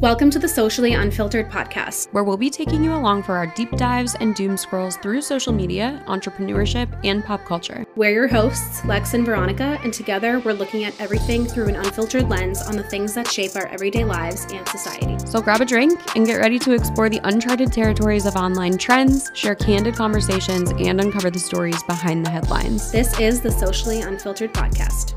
Welcome to the Socially Unfiltered podcast, where we'll be taking you along for our deep dives and doom scrolls through social media, entrepreneurship, and pop culture. We're your hosts, Lex and Veronica, and together we're looking at everything through an unfiltered lens on the things that shape our everyday lives and society. So grab a drink and get ready to explore the uncharted territories of online trends, share candid conversations, and uncover the stories behind the headlines. This is the Socially Unfiltered podcast.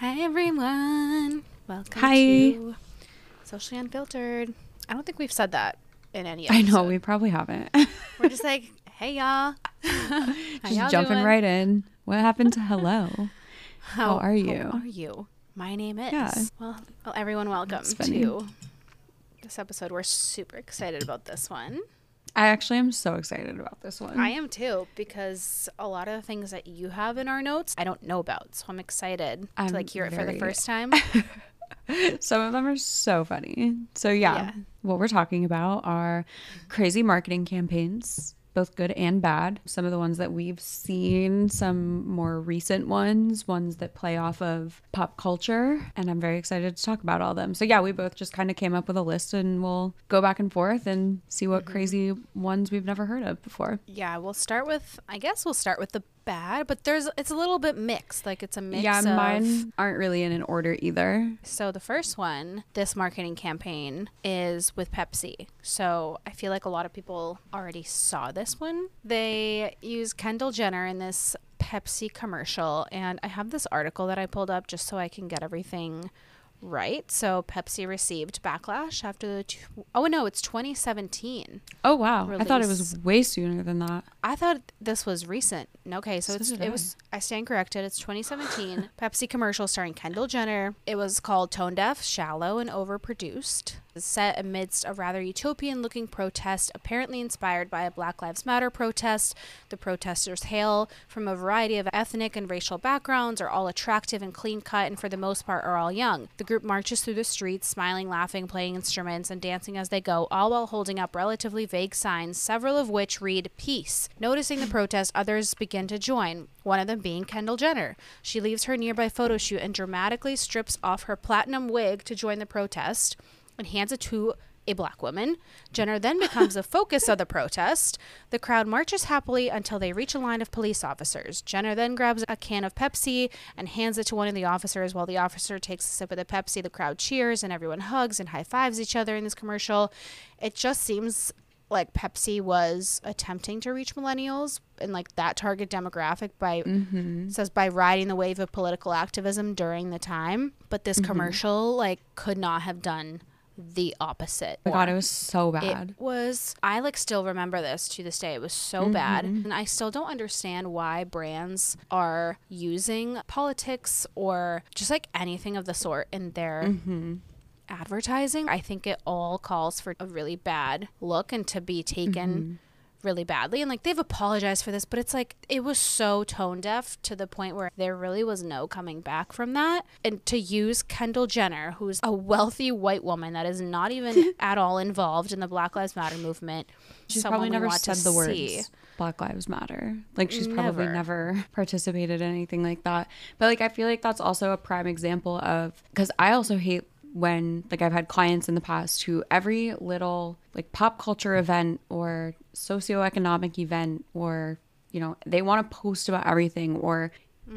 Hi everyone. Welcome Hi. to Socially Unfiltered. I don't think we've said that in any I know, we probably haven't. We're just like, hey y'all. How Just y'all jumping doing? right in. What happened to hello? How are you? How are you? My name is. Yeah. Well, well, everyone, welcome to this episode. We're super excited about this one. I actually am so excited about this one. I am too because a lot of the things that you have in our notes I don't know about, so I'm excited I'm to like hear it for the first time. Some of them are so funny. So yeah, Yeah. what we're talking about are crazy marketing campaigns, both good and bad. Some of the ones that we've seen, some more recent ones, ones that play off of pop culture, and I'm very excited to talk about all of them. So yeah, we both just kind of came up with a list and we'll go back and forth and see what Mm-hmm. crazy ones we've never heard of before. yeah, we'll start with. I guess we'll start with the bad, but there's it's a little bit mixed. Like it's a mix. yeah, of, mine aren't really in an order either. So the first one, this marketing campaign is with Pepsi. So I feel like a lot of people already saw this one. They use Kendall Jenner in this Pepsi commercial and I have this article that I pulled up just so I can get everything right. So Pepsi received backlash after the tw- Oh no, it's 2017. Oh wow, I thought it was way sooner than that. I thought this was recent. Okay, so, So it's it was I stand corrected. It's 2017 Pepsi commercial starring Kendall Jenner. It was called Tone Deaf, Shallow, and Overproduced. Set amidst a rather utopian-looking protest, apparently inspired by a Black Lives Matter protest. The protesters hail from a variety of ethnic and racial backgrounds, are all attractive and clean-cut, and for the most part are all young. The group marches through the streets, smiling, laughing, playing instruments, and dancing as they go, all while holding up relatively vague signs, several of which read peace. Noticing the protest, others begin to join, one of them being Kendall Jenner. She leaves her nearby photo shoot and dramatically strips off her platinum wig to join the protest and hands it to a black woman. Jenner then becomes the focus of the protest. The crowd marches happily until they reach a line of police officers. Jenner then grabs a can of Pepsi and hands it to one of the officers. While the officer takes a sip of the Pepsi, the crowd cheers and everyone hugs and high fives each other in this commercial. It just seems like Pepsi was attempting to reach millennials and like that target demographic by mm-hmm. says by riding the wave of political activism during the time. But this mm-hmm. commercial like could not have done the opposite. Oh my god, it was so bad. It was. I like still remember this to this day. It was so mm-hmm, bad, mm-hmm. and I still don't understand why brands are using politics or just like anything of the sort in their mm-hmm. advertising. I think it all calls for a really bad look and to be taken. Really badly, and like they've apologized for this, but it's like it was so tone deaf to the point where there really was no coming back from that. And to use Kendall Jenner, who's a wealthy white woman that is not even at all involved in the Black Lives Matter movement, She's someone probably never said the words see. Black Lives Matter. Like she's probably Never. never participated in anything like that. But like I feel like that's also a prime example of cuz I also hate when like I've had clients in the past who every little like pop culture event or socioeconomic event or you know, they want to post about everything or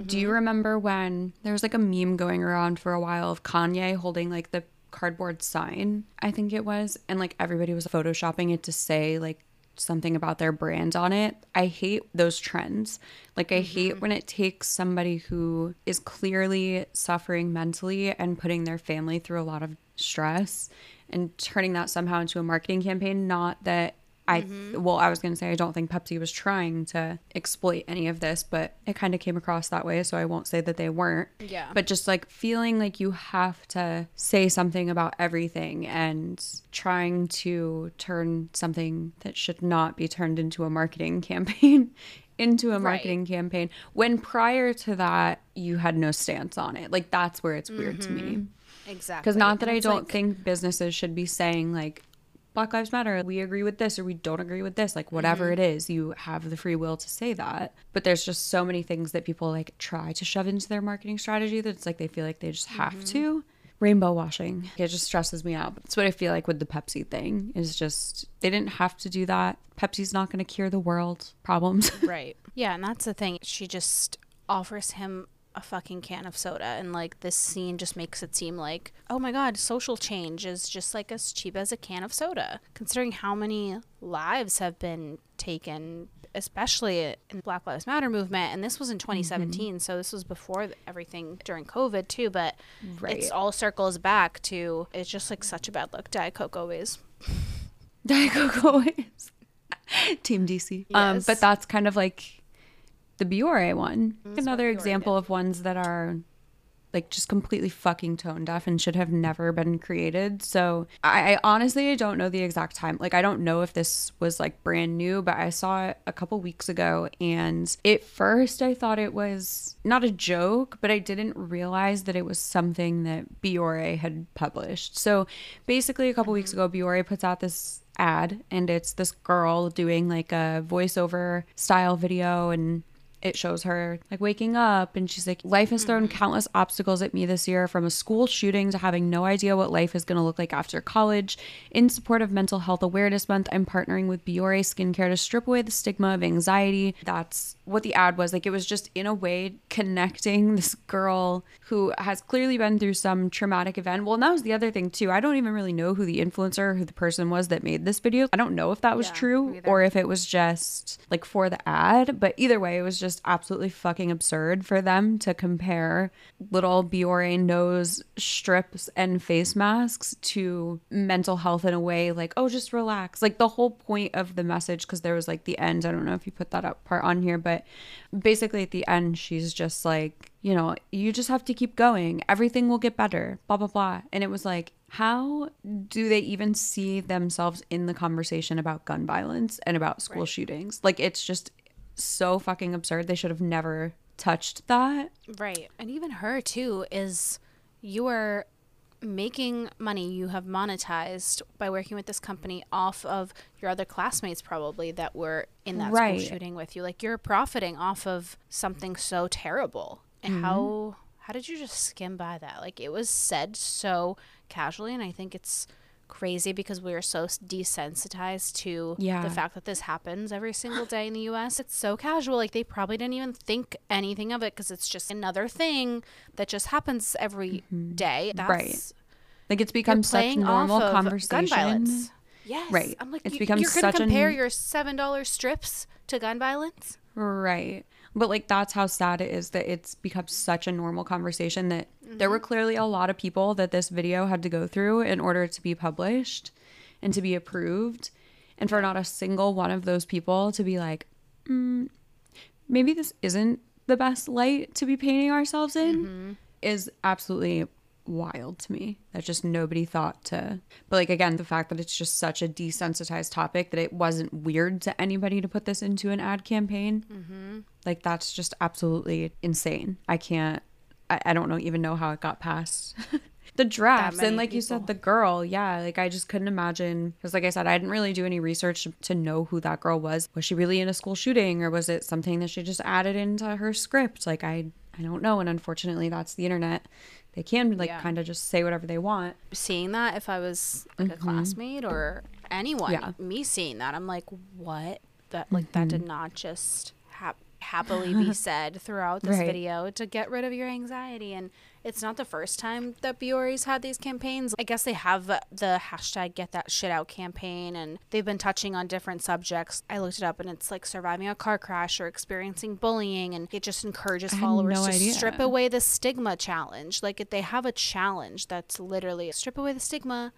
do you mm-hmm. remember when there was like a meme going around for a while of Kanye holding like the cardboard sign, I think it was, and like everybody was photoshopping it to say like something about their brand on it. I hate those trends. Like I hate mm-hmm. when it takes somebody who is clearly suffering mentally and putting their family through a lot of stress and turning that somehow into a marketing campaign, not that I mm-hmm. well, I was gonna say I don't think Pepsi was trying to exploit any of this, but it kind of came across that way. So I won't say that they weren't. Yeah. But just like feeling like you have to say something about everything and trying to turn something that should not be turned into a marketing campaign into a marketing campaign when prior to that you had no stance on it. Like that's where it's weird to me. Mm-hmm. Exactly. Because not that And I don't like- think businesses should be saying like Black Lives Matter, we agree with this or we don't agree with this. Like whatever Mm-hmm. it is, you have the free will to say that. But there's just so many things that people like try to shove into their marketing strategy that it's like they feel like they just have Mm-hmm. to. Rainbow washing. It just stresses me out. That's what I feel like with the Pepsi thing is just they didn't have to do that. Pepsi's not going to cure the world problems. Right. Yeah, and that's the thing. She just offers him a fucking can of soda and like this scene just makes it seem like, "Oh my god, social change is just like as cheap as a can of soda." Considering how many lives have been taken especially in Black Lives Matter movement and this was in 2017, so this was before everything during COVID too, but Right. it's all circles back to it's just like such a bad look. Diet Coke always. Diet Coke always. Team DC. Um, Yes. but that's kind of like the Biore one. Mm-hmm. what Another Biore example of ones that are like just completely fucking tone deaf and should have never been created. So I, I honestly I don't know the exact time. Like I don't know if this was like brand new, but I saw it a couple weeks ago and at first I thought it was not a joke, but I didn't realize that it was something that Biore had published. So basically a couple weeks mm-hmm. ago Biore puts out this ad and it's this girl doing like a voiceover style video and it shows her like waking up and she's like life has thrown mm-hmm. countless obstacles at me this year from a school shooting to having no idea what life is going to look like after college. In support of mental health awareness month i'm partnering with biore skincare to strip away the stigma of anxiety. That's what the ad was. Like it was just in a way connecting this girl who has clearly been through some traumatic event. Well and that was the other thing too. I don't even really know who the influencer who the person was that made this video. I don't know if that was Yeah, true or if it was just like for the ad. But either way, it was just absolutely fucking absurd for them to compare little Biore nose strips and face masks to mental health in a way like, oh, just relax. Like the whole point of the message, because there was like the end. I don't know if you put that up part on here, but basically at the end, she's just like, you know, you just have to keep going. Everything will get better, blah, blah, blah. And it was like, how do they even see themselves in the conversation about gun violence and about school Right. shootings? Like, it's just so fucking absurd. They should have never touched that. Right. And even her too is you are making money you have monetized by working with this company off of your other classmates probably that were in that Right. school shooting with you. Like you're profiting off of something so terrible. And how mm-hmm. how did you just skim by that? Like it was said so casually and I think it's crazy because we are so desensitized to Yeah. the fact that this happens every single day in the US. It's so casual. Like they probably didn't even think anything of it because it's just another thing that just happens every day. Mm-hmm. Right. Like, it's become such normal off of conversation. Gun violence. Yes. Right. I'm like, It's you, become you're to such an- compare your $7 strips to gun violence? Right. But like that's how sad it is that it's become such a normal conversation that there were mm-hmm. clearly a lot of people that this video had to go through in order to be published and to be approved. And for not a single one of those people to be like, mm, maybe this isn't the best light to be painting ourselves in mm-hmm. is absolutely wild to me that just nobody thought to. But like again the fact that it's just such a desensitized topic that it wasn't weird to anybody to put this into an ad campaign mm-hmm. like that's just absolutely insane. I can't i, I don't know even know how it got past the drafts. And like you said the girl yeah like i just couldn't imagine because like i said i didn't really do any research to know who that girl was. Was she really in a school shooting or was it something that she just added into her script? Like i i don't know. And unfortunately that's the internet. They can like Yeah. kind of just say whatever they want. Seeing that, if I was like a mm-hmm. classmate or anyone, Yeah. me seeing that, I'm like, what? That like that mm-hmm. did not just hap- happily be said throughout this Right. video to get rid of your anxiety. And it's not the first time that Biore's had these campaigns. I guess they have the hashtag Get That Shit Out campaign, and they've been touching on different subjects. I looked it up, and it's like surviving a car crash or experiencing bullying, and it just encourages followers no to idea. strip away the stigma challenge. Like if they have a challenge that's literally strip away the stigma,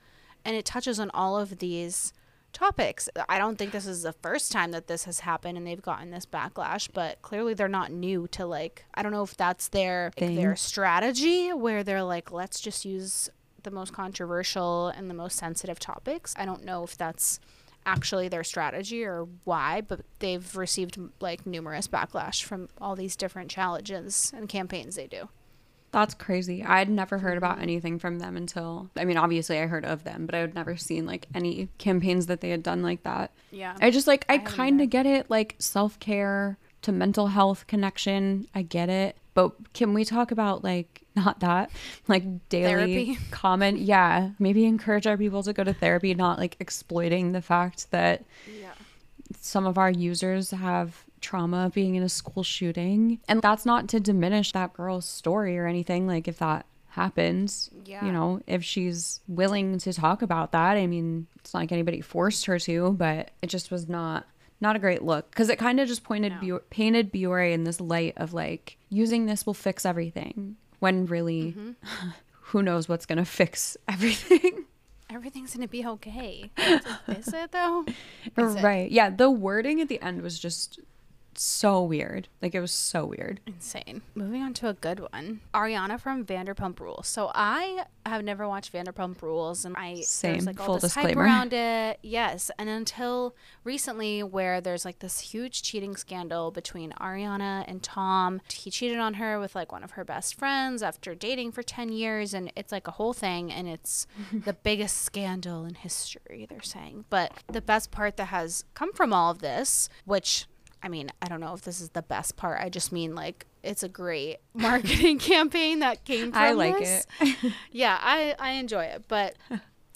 and it touches on all of these topics. I don't think this is the first time that this has happened and they've gotten this backlash, but clearly they're not new to like I don't know if that's their like, their strategy where they're like let's just use the most controversial and the most sensitive topics. I don't know if that's actually their strategy or why, but they've received like numerous backlash from all these different challenges and campaigns they do. That's crazy. I'd never heard about anything from them until I mean, obviously I heard of them, but I had never seen like any campaigns that they had done like that. Yeah. I just like I, I kind of get it like self-care to mental health connection. I get it. But can we talk about like not that like daily therapy. comment? Yeah, maybe encourage our people to go to therapy, not like exploiting the fact that yeah. some of our users have trauma being in a school shooting. And that's not to diminish that girl's story or anything. Like if that happens, yeah. you know, if she's willing to talk about that, I mean, it's not like anybody forced her to, but it just was not not a great look because it kind of just pointed no. painted Biore in this light of like using this will fix everything when really mm-hmm. who knows what's gonna fix everything. Everything's gonna be okay. Is it though? Is right. It? Yeah. The wording at the end was just so weird. Like it was so weird. Insane. Moving on to a good one. Ariana from Vanderpump Rules. So I have never watched Vanderpump Rules and I Same. there's like all Full this disclaimer. hype around it. Yes. And until recently where there's like this huge cheating scandal between Ariana and Tom. He cheated on her with like one of her best friends after dating for 10 years and it's like a whole thing and it's the biggest scandal in history they're saying. But the best part that has come from all of this, which I mean, I don't know if this is the best part. I just mean like it's a great marketing campaign that came from I like this. it. yeah, I I enjoy it, but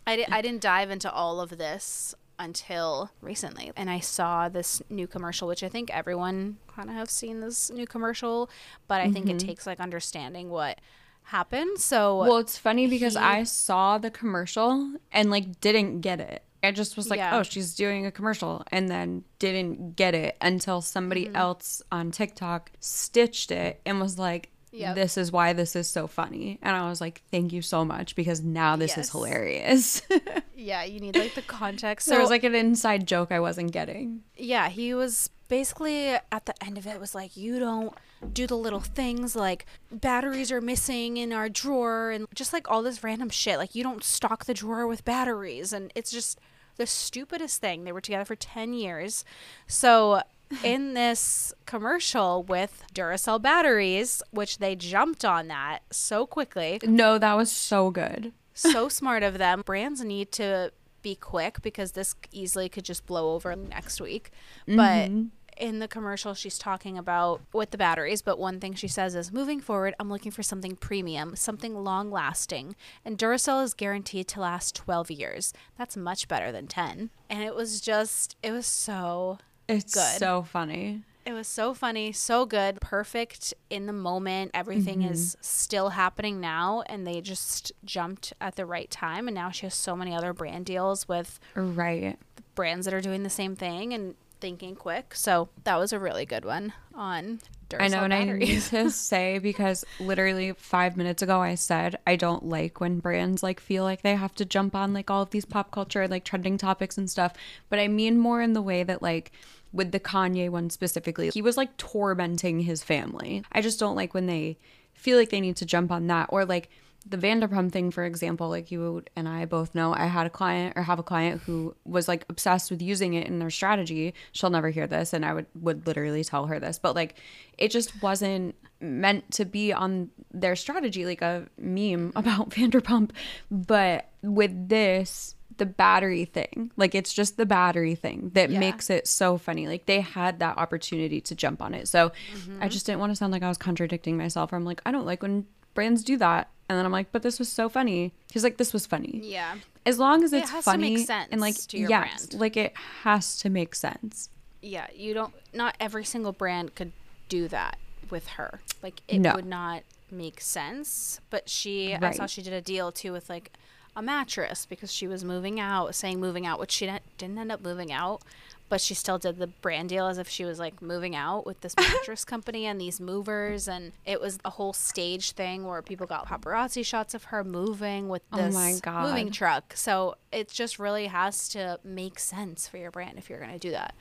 I di- I didn't dive into all of this until recently and I saw this new commercial which I think everyone kind of have seen this new commercial, but I mm-hmm. think it mm-hmm. takes like understanding what happened. So Well, it's funny because he, I saw the commercial and like didn't get it. I just was like, yeah. oh, she's doing a commercial, and then didn't get it until somebody mm-hmm. else on TikTok stitched it and was like, Yep. this is why this is so funny. And I was like, thank you so much because now this yes. is hilarious. yeah, you need like the context. So there was like an inside joke I wasn't getting. Yeah, he was basically at the end of it was like, you don't do the little things like batteries are missing in our drawer and just like all this random shit. Like you don't stock the drawer with batteries. And it's just the stupidest thing. They were together for 10 years. So in this commercial with Duracell batteries, which they jumped on that so quickly. No, that was so good. so smart of them. Brands need to be quick because this easily could just blow over next week. Mm-hmm. In the commercial she's talking about with the batteries, but one thing she says is moving forward, I'm looking for something premium, something long lasting. And Duracell is guaranteed to last 12 years. That's much better than 10. And it was just it was so it's good. so funny. It was so funny, so good, perfect in the moment. Everything mm-hmm. is still happening now, and they just jumped at the right time. And now she has so many other brand deals with right brands that are doing the same thing, and thinking quick. So that was a really good one on Duracell I know, and I need to say because literally five minutes ago I said I don't like when brands like feel like they have to jump on like all of these pop culture like trending topics and stuff. But I mean more in the way that like with the Kanye one specifically, he was like tormenting his family. I just don't like when they feel like they need to jump on that or like the Vanderpump thing, for example, like you and I both know, I had a client or have a client who was like obsessed with using it in their strategy. She'll never hear this, and I would would literally tell her this, but like it just wasn't meant to be on their strategy, like a meme about Vanderpump. But with this, the battery thing, like it's just the battery thing that yeah. makes it so funny. Like they had that opportunity to jump on it. So mm-hmm. I just didn't want to sound like I was contradicting myself. I'm like, I don't like when brands do that and then I'm like, but this was so funny. He's like, this was funny. Yeah. As long as it's it funny and like, yes, brand. like it has to make sense. Yeah, you don't. Not every single brand could do that with her. Like it no. would not make sense. But she, right. I saw she did a deal too with like a mattress because she was moving out, saying moving out, which she didn't end up moving out. But she still did the brand deal as if she was like moving out with this mattress company and these movers and it was a whole stage thing where people got paparazzi shots of her moving with Oh this my God. moving truck. So it just really has to make sense for your brand if you're going to do that.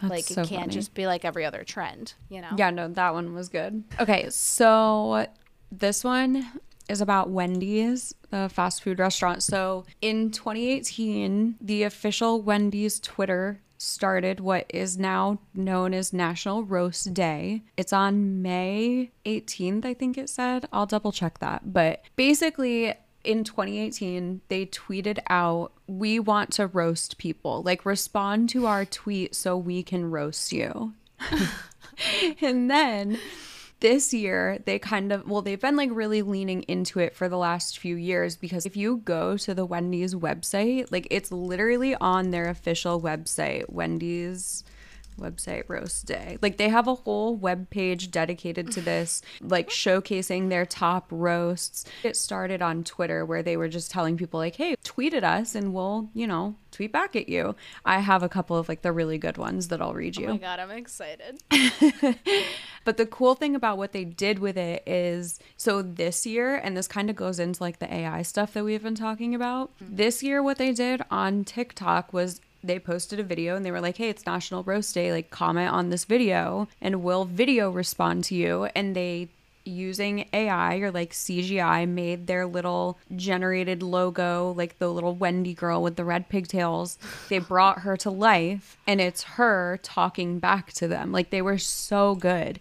That's like it can't funny. just be like every other trend, you know? Yeah, no, that one was good. Okay, so this one is about Wendy's, the fast food restaurant. So in 2018, the official Wendy's Twitter started what is now known as National Roast Day. It's on May 18th, I think it said. I'll double check that. But basically, in 2018, they tweeted out, We want to roast people. Like, respond to our tweet so we can roast you. and then this year they kind of well they've been like really leaning into it for the last few years because if you go to the Wendy's website like it's literally on their official website Wendy's website roast day like they have a whole web page dedicated to this like showcasing their top roasts it started on twitter where they were just telling people like hey tweet at us and we'll you know tweet back at you i have a couple of like the really good ones that i'll read oh you Oh my god, I'm excited. but the cool thing about what they did with it is so this year, and this kind of goes into like the AI stuff that we've been talking about. Mm-hmm. This year, what they did on TikTok was they posted a video and they were like, hey, it's National Roast Day. Like, comment on this video and we'll video respond to you. And they using AI or like CGI made their little generated logo, like the little Wendy girl with the red pigtails. They brought her to life and it's her talking back to them. Like they were so good.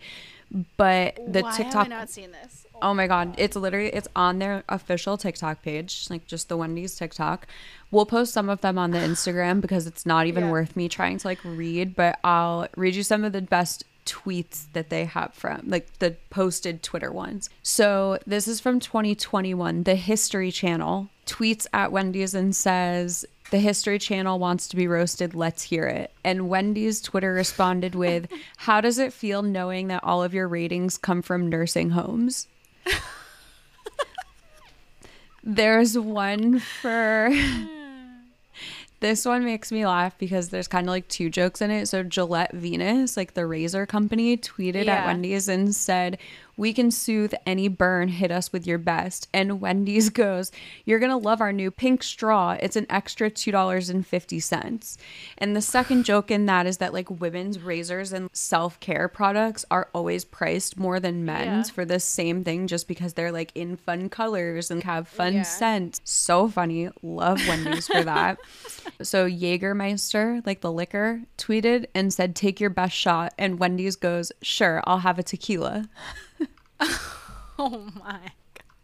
But the Why TikTok have I not seen this? Oh my god, it's literally it's on their official TikTok page, like just the Wendy's TikTok. We'll post some of them on the Instagram because it's not even Yeah. worth me trying to like read, but I'll read you some of the best tweets that they have from like the posted Twitter ones. So, this is from 2021. The History Channel tweets at Wendy's and says the History Channel wants to be roasted. Let's hear it. And Wendy's Twitter responded with, How does it feel knowing that all of your ratings come from nursing homes? There's one for. This one makes me laugh because there's kind of like two jokes in it. So Gillette Venus, like the razor company, tweeted at Wendy's and said, "We can soothe any burn. Hit us with your best." And Wendy's goes, "You're gonna love our new pink straw. It's an extra $2.50. And the second joke in that is that like women's razors and self care products are always priced more than men's Yeah. for the same thing, just because they're like in fun colors and have fun Yeah. scents. So funny. Love Wendy's for that. So Jägermeister, like the liquor, tweeted and said, "Take your best shot." And Wendy's goes, "Sure, I'll have a tequila." Oh my.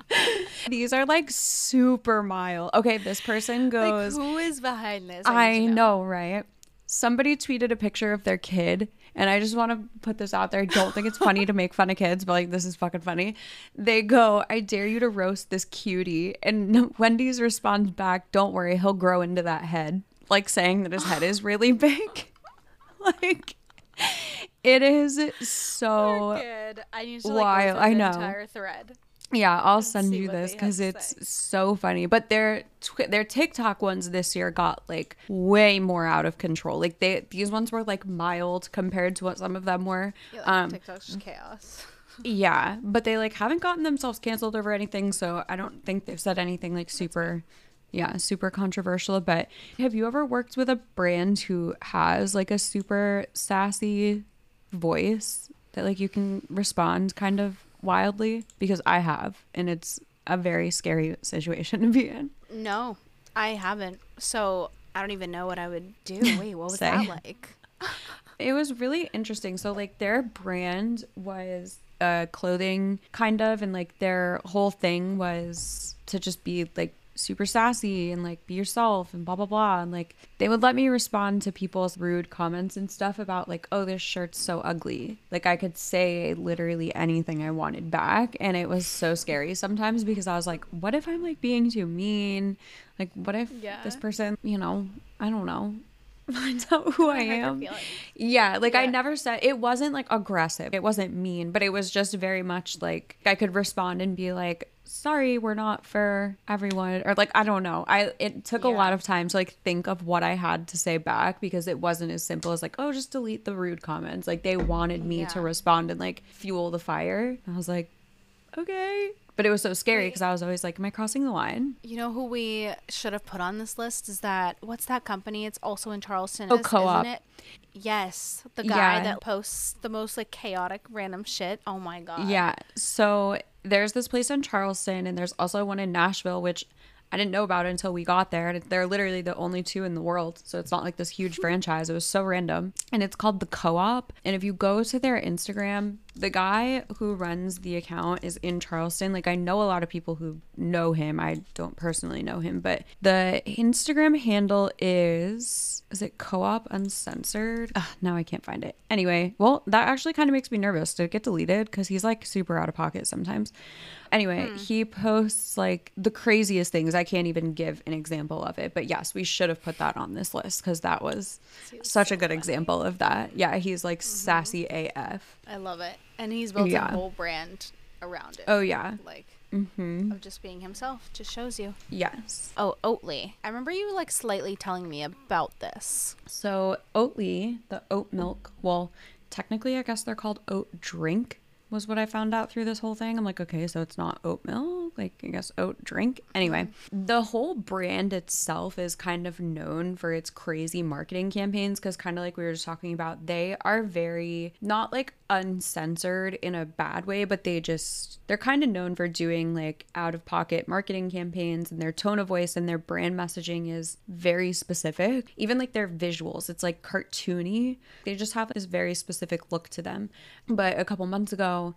God. These are like super mild. Okay, this person Like, goes, who is behind this? I need to know, right? Somebody tweeted a picture of their kid, and I just want to put this out there. I don't think it's funny to make fun of kids, but like this is fucking funny. They go, I dare you to roast this cutie. And Wendy's responds back, Don't worry, he'll grow into that head. Like saying that his head is really big. like it is so Good. I need to Wild, like, go I the know. entire thread. Yeah, I'll send you this because it's so funny. But their tw- their TikTok ones this year got like way more out of control. Like they these ones were like mild compared to what some of them were. Yeah, like, um, TikTok's just chaos. yeah, but they like haven't gotten themselves canceled over anything, so I don't think they've said anything like super yeah, super controversial, but have you ever worked with a brand who has like a super sassy voice that like you can respond kind of wildly because I have and it's a very scary situation to be in. No, I haven't. So I don't even know what I would do. Wait, what was that like? It was really interesting. So like their brand was uh clothing kind of and like their whole thing was to just be like super sassy and like be yourself and blah blah blah. And like they would let me respond to people's rude comments and stuff about like oh this shirt's so ugly. Like i could say literally anything i wanted back. And it was so scary sometimes because i was like what if i'm like being too mean? Like what if Yeah. this person you know i don't know finds out who i their am? yeah, like I never said it wasn't like aggressive. It wasn't mean, but it was just very much like I could respond and be like, sorry, we're not for everyone or like I don't know. I it took a lot of time to like think of what I had to say back because it wasn't as simple as like, oh, just delete the rude comments. Like they wanted me to respond and like fuel the fire. I was like, okay. But it was so scary because I was always like, am I crossing the line? You know who we should have put on this list is that what's that company? It's also in Charleston. Oh, Co-op. Isn't it? Yes, the guy Yeah. that posts the most like chaotic random shit. Oh my god. Yeah. So there's this place in Charleston and there's also one in Nashville, which I didn't know about until we got there. And they're literally the only two in the world. So it's not like this huge franchise. It was so random. And it's called The Co op. And if you go to their Instagram, the guy who runs the account is in Charleston. Like I know a lot of people who know him. I don't personally know him, but the Instagram handle is is it co-op uncensored? Ugh, now I can't find it. Anyway, well, that actually kind of makes me nervous to get deleted because he's like super out of pocket sometimes. Anyway, hmm. he posts like the craziest things. I can't even give an example of it, but yes, we should have put that on this list because that was was such so a good funny. example of that. Yeah, he's like mm-hmm. sassy AF. I love it. And he's built Yeah. a whole brand around it. Oh yeah. Like Mm-hmm. of just being himself. Just shows you. Yes. Oh, Oatly. I remember you like slightly telling me about this. So Oatly, the oat milk, well, technically I guess they're called oat drink was what I found out through this whole thing. I'm like, okay, so it's not oat milk, like I guess oat drink. Anyway, the whole brand itself is kind of known for its crazy marketing campaigns because kind of like we were just talking about, they are very not like uncensored in a bad way, but they just they're kind of known for doing like out of pocket marketing campaigns and their tone of voice and their brand messaging is very specific. Even like their visuals, it's like cartoony. They just have this very specific look to them. But a couple months ago,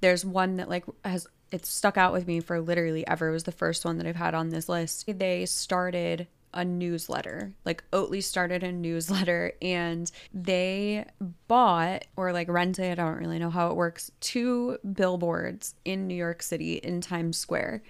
there's one that like has it's stuck out with me for literally ever. It was the first one that I've had on this list. They started a newsletter. Like Oatly started a newsletter and they bought or like rented, I don't really know how it works, two billboards in New York City in Times Square.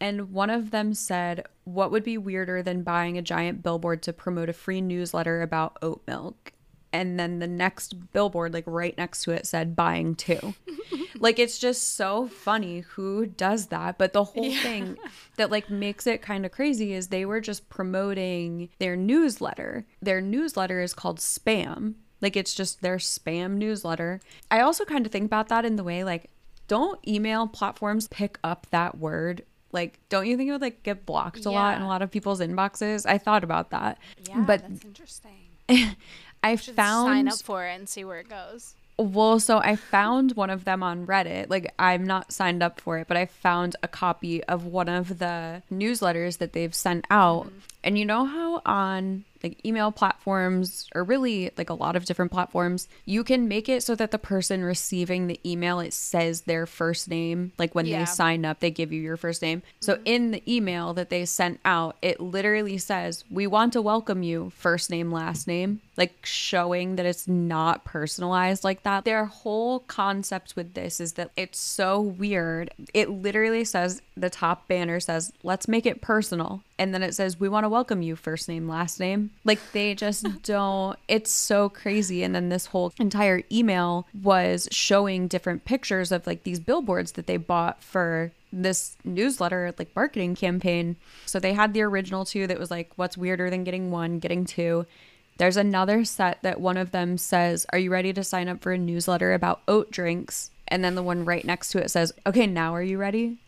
And one of them said, What would be weirder than buying a giant billboard to promote a free newsletter about oat milk? And then the next billboard, like right next to it, said buying two. like it's just so funny who does that. But the whole thing that like makes it kind of crazy is they were just promoting their newsletter. Their newsletter is called Spam. Like it's just their spam newsletter. I also kind of think about that in the way like don't email platforms pick up that word like don't you think it would like get blocked a lot in a lot of people's inboxes i thought about that Yeah, but that's interesting. i found sign up for it and see where it goes. well so i found one of them on reddit like i'm not signed up for it but i found a copy of one of the newsletters that they've sent out Mm-hmm. And you know how on like email platforms or really like a lot of different platforms you can make it so that the person receiving the email it says their first name like when Yeah. they sign up they give you your first name. So mm-hmm. in the email that they sent out it literally says we want to welcome you first name last name like showing that it's not personalized like that. Their whole concept with this is that it's so weird. It literally says the top banner says let's make it personal and then it says we want to welcome you first name last name. Like they just don't it's so crazy. And then this whole entire email was showing different pictures of like these billboards that they bought for this newsletter like marketing campaign. So they had the original two that was like what's weirder than getting one getting two? There's another set that one of them says are you ready to sign up for a newsletter about oat drinks? And then the one right next to it says okay now are you ready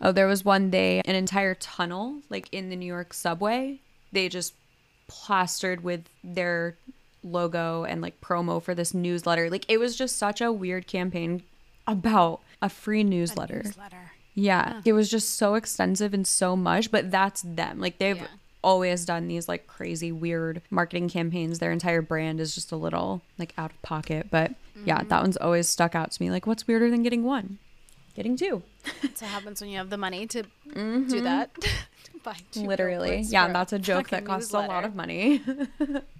oh, there was one day, an entire tunnel, like in the New York subway, they just plastered with their logo and like promo for this newsletter. Like it was just such a weird campaign about a free A newsletter. newsletter. Yeah. It was just so extensive and so much, but that's them. Like they've Yeah. always done these like crazy weird marketing campaigns. Their entire brand is just a little like out of pocket, but yeah, Mm-hmm. that one's always stuck out to me. Like what's weirder than getting one? Getting two. That's what happens when you have the money to do that. Mm-hmm. Literally. Yeah, that's a joke that costs a lot of money.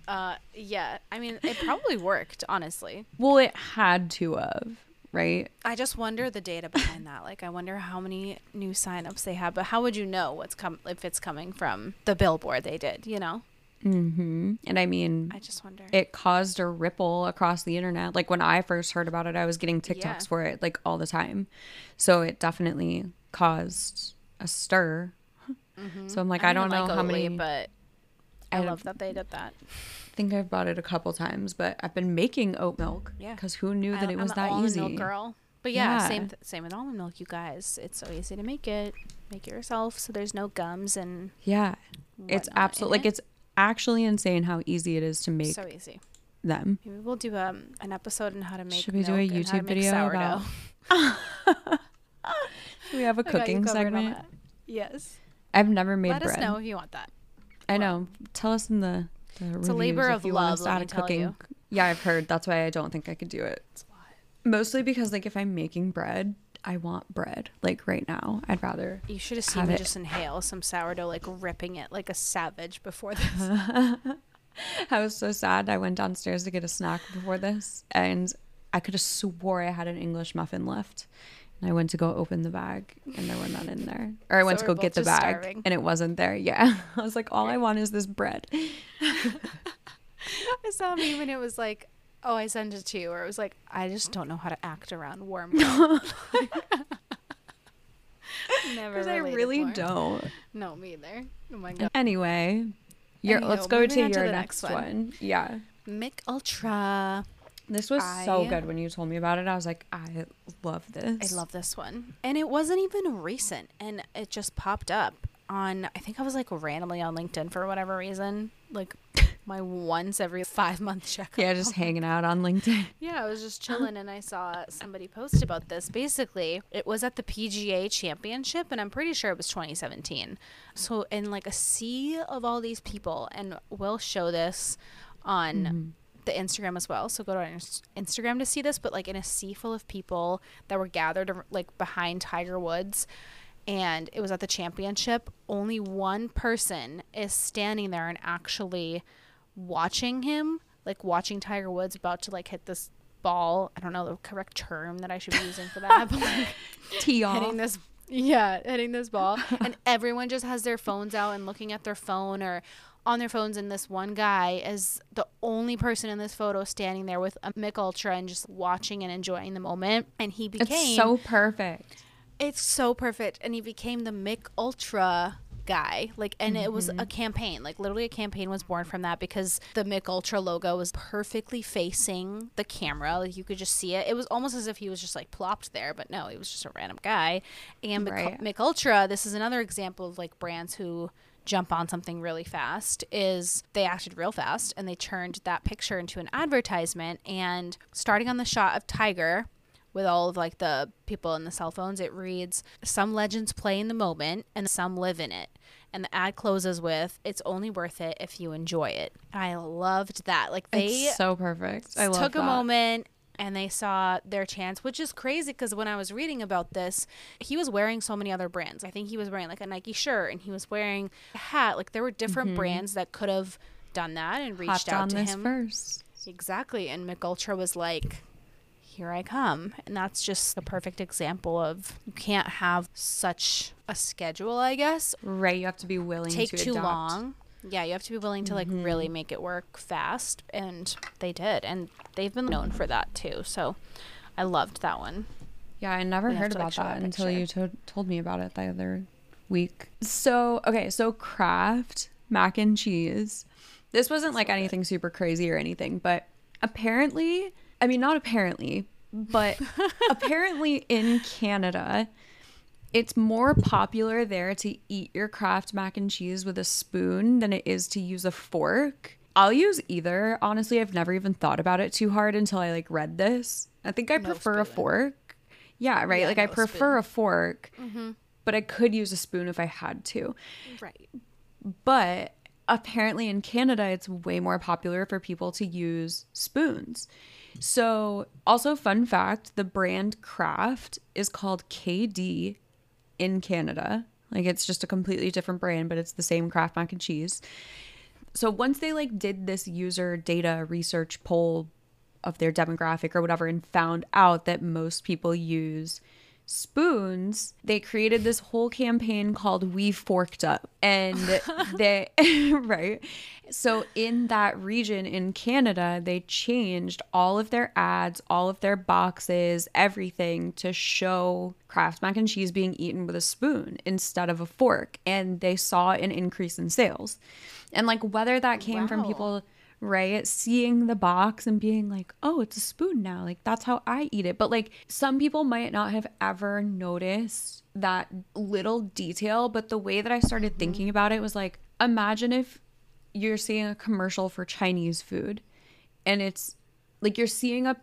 Uh, yeah. I mean, it probably worked. Honestly, well, it had to have, right? I just wonder the data behind that. Like, I wonder how many new signups they have. But how would you know what's come if it's coming from the billboard they did? You know, Mm-hmm. And I mean, I just wonder. it caused a ripple across the internet. Like when I first heard about it, I was getting TikToks Yeah. for it like all the time. So it definitely caused a stir. So I'm like, I, don't know like how Oatly, many. but I, I love that they did that. I think I've bought it a couple times, but I've been making oat milk. Yeah. Because who knew that it was that easy? milk girl. But yeah, Yeah. same th- same with almond milk, you guys. It's so easy to make it. Make it yourself, so there's no gums and Yeah. It's absolutely like it. it's actually insane how easy it is to make so easy. them. Maybe we'll do um, an episode on how to make. Should we do a milk and how to YouTube video sourdough. about- We have a I got you cooking segment. Yes. I've never made Let bread. us know if you want that. I know. Tell us in the, the It's a labor of if you want love, us to let add me a tell cooking. you. Yeah, I've heard. That's why I don't think I could do it. Mostly because like if I'm making bread, I want bread. Like right now, I'd rather. You should have seen me it. just inhale some sourdough, like ripping it like a savage before this. I was so sad. I went downstairs to get a snack before this, and I could have swore I had an English muffin left. And I went to go open the bag, and there were none in there. Or I went So to go get the bag, starving. and it wasn't there. Yeah, I was like, all I want is this bread. I saw meme and it was like, oh, I sent it to you, or it was like, I just don't know how to act around warm. Never. Because I really more. don't. No, me either. Oh my god. Anyway, your, let's go to on to your next, next one. one. Yeah. Mich Ultra. This was so good when you told me about it. I was like, I love this. I love this one. And it wasn't even recent and it just popped up on I think I was like randomly on LinkedIn for whatever reason. Like my once every five month check. Yeah, just hanging out on LinkedIn. Yeah, I was just chilling and I saw somebody post about this. Basically, it was at the PGA Championship and I'm pretty sure it was 2017. So, in like a sea of all these people, and we'll show this on mm-hmm. the Instagram as well. So, go to our Instagram to see this, but like in a sea full of people that were gathered like behind Tiger Woods. And it was at the championship. Only one person is standing there and actually watching him, like watching Tiger Woods about to like hit this ball. I don't know the correct term that I should be using for that, but like Tee off. hitting this yeah, hitting this ball. and everyone just has their phones out and looking at their phone or on their phones and this one guy is the only person in this photo standing there with a Mich Ultra and just watching and enjoying the moment. And he became It's so perfect. it's so perfect. And he became the Mich Ultra guy. Like, and it was Mm-hmm. a campaign. Like, literally, a campaign was born from that because the Mich Ultra logo was perfectly facing the camera. Like, you could just see it. It was almost as if he was just like plopped there, but no, he was just a random guy. And Right. Mich Ultra, this is another example of like brands who jump on something really fast is they acted real fast and they turned that picture into an advertisement and starting on the shot of tiger with all of like the people in the cell phones it reads some legends play in the moment and some live in it and the ad closes with it's only worth it if you enjoy it i loved that like they it's so perfect. I love took a moment and they saw their chance, which is crazy because when I was reading about this, he was wearing so many other brands. I think he was wearing like a Nike shirt and he was wearing a hat. Like there were different brands that could have done that and reached Mm-hmm. Hopped out on to this him. first. Exactly. And Mich Ultra was like, here I come. And that's just a perfect example of you can't have such a schedule, I guess, Right, you have to be willing to take to too adapt. long. Yeah, you have to be willing to like Mm-hmm. really make it work fast, and they did, and they've been known for that too. So, I loved that one. Yeah, I never We heard to, like, about that that until you to- told me about it the other week. So, okay, so Kraft mac and cheese. This wasn't like anything super crazy or anything, but apparently, I mean, not apparently, but apparently in Canada, it's more popular there to eat your Kraft mac and cheese with a spoon than it is to use a fork. I'll use either. Honestly, I've never even thought about it too hard until I like read this. I think I No prefer a fork. Yeah, right. Yeah, like I prefer spoon. a Mm-hmm. fork, but I could use a spoon if I had to. Right. But apparently in Canada, it's way more popular for people to use spoons. So, also, fun fact the brand Kraft is called KD in Canada. Like, it's just a completely different brand, but it's the same Kraft mac and cheese. So, once they like did this user data research poll of their demographic or whatever and found out that most people use spoons, they created this whole campaign called We Forked Up. And they, right? So, in that region in Canada, they changed all of their ads, all of their boxes, everything to show Kraft mac and cheese being eaten with a spoon instead of a fork. And they saw an increase in sales. And like whether that came from people right? Seeing the box and being like, oh, it's a spoon now. Like, that's how I eat it. But like, some people might not have ever noticed that little detail. But the way that I started mm-hmm. thinking about it was like, imagine if you're seeing a commercial for Chinese food and it's like you're seeing a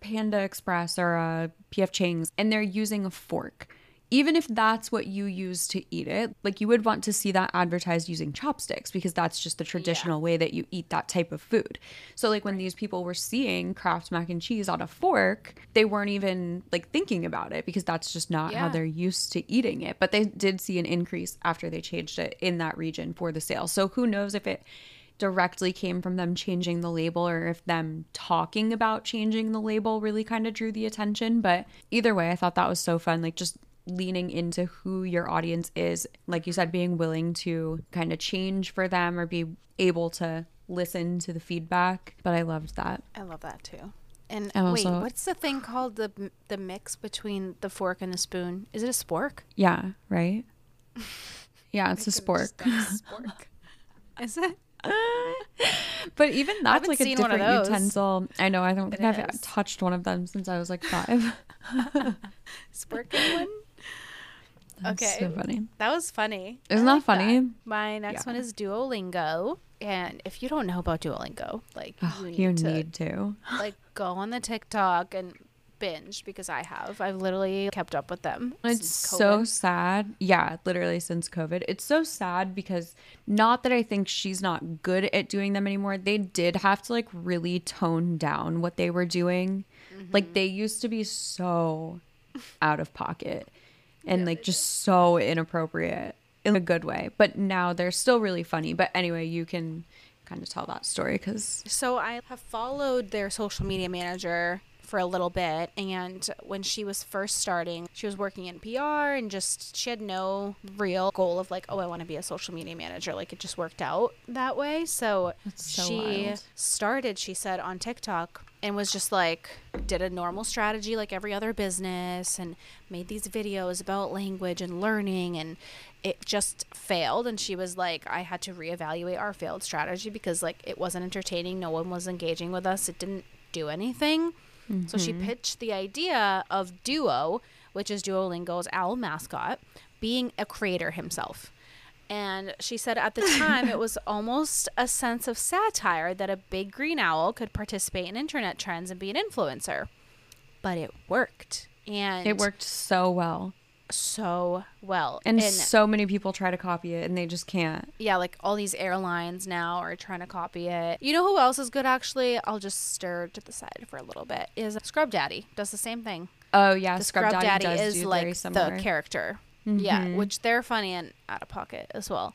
Panda Express or a PF Chang's and they're using a fork. Even if that's what you use to eat it, like you would want to see that advertised using chopsticks because that's just the traditional way that you eat that type of food. So, like when these people were seeing Kraft mac and cheese on a fork, they weren't even like thinking about it because that's just not how they're used to eating it. But they did see an increase after they changed it in that region for the sale. So, who knows if it directly came from them changing the label or if them talking about changing the label really kind of drew the attention. But either way, I thought that was so fun. Like just leaning into who your audience is. Like you said, being willing to kind of change for them or be able to listen to the feedback. But I loved that. I love that too. And wait, also- what's the thing called the the mix between the fork and the spoon? Is it a spork? Yeah, right? Yeah, it's a spork. spork. Is it? But even that's like a seen one of different utensil. I know. I don't think I've touched one of them since I was like five. Spork one. That's Okay. so funny. That was funny. Isn't that like funny? My next Yeah. one is Duolingo. And if you don't know about Duolingo, like Oh, you need, you to need to. like go on the TikTok and binge because I have. I've literally kept up with them. It's so sad. Yeah, literally since COVID. It's so sad because not that I think she's not good at doing them anymore. They did have to like really tone down what they were doing. Mm-hmm. Like they used to be so out of pocket and like just so inappropriate in a good way. But now they're still really funny. But anyway, you can kind of tell that story because So I have followed their social media manager for a little bit and when she was first starting, she was working in PR and just she had no real goal of like, oh, I want to be a social media manager. Like it just worked out that way. So, so she wild. started, she said on TikTok and was just like did a normal strategy like every other business and made these videos about language and learning and it just failed. And she was like i had to reevaluate our failed strategy because like it wasn't entertaining. No one was engaging with us. It didn't do anything. So she mm-hmm. pitched the idea of duo which is duolingo's owl mascot being a creator himself and she said at the time it was almost a sense of satire that a big green owl could participate in internet trends and be an influencer. But it worked. And it worked so well. so well. And, so many people try to copy it and they just can't. yeah, like all these airlines now are trying to copy it. You know who else is good actually? I'll just stir to the side for a little bit. Is Scrub Daddy does the same thing. Oh yeah, The Scrub, Daddy, does is like very similar. Mm-hmm. Yeah, which they're funny and out of pocket as well.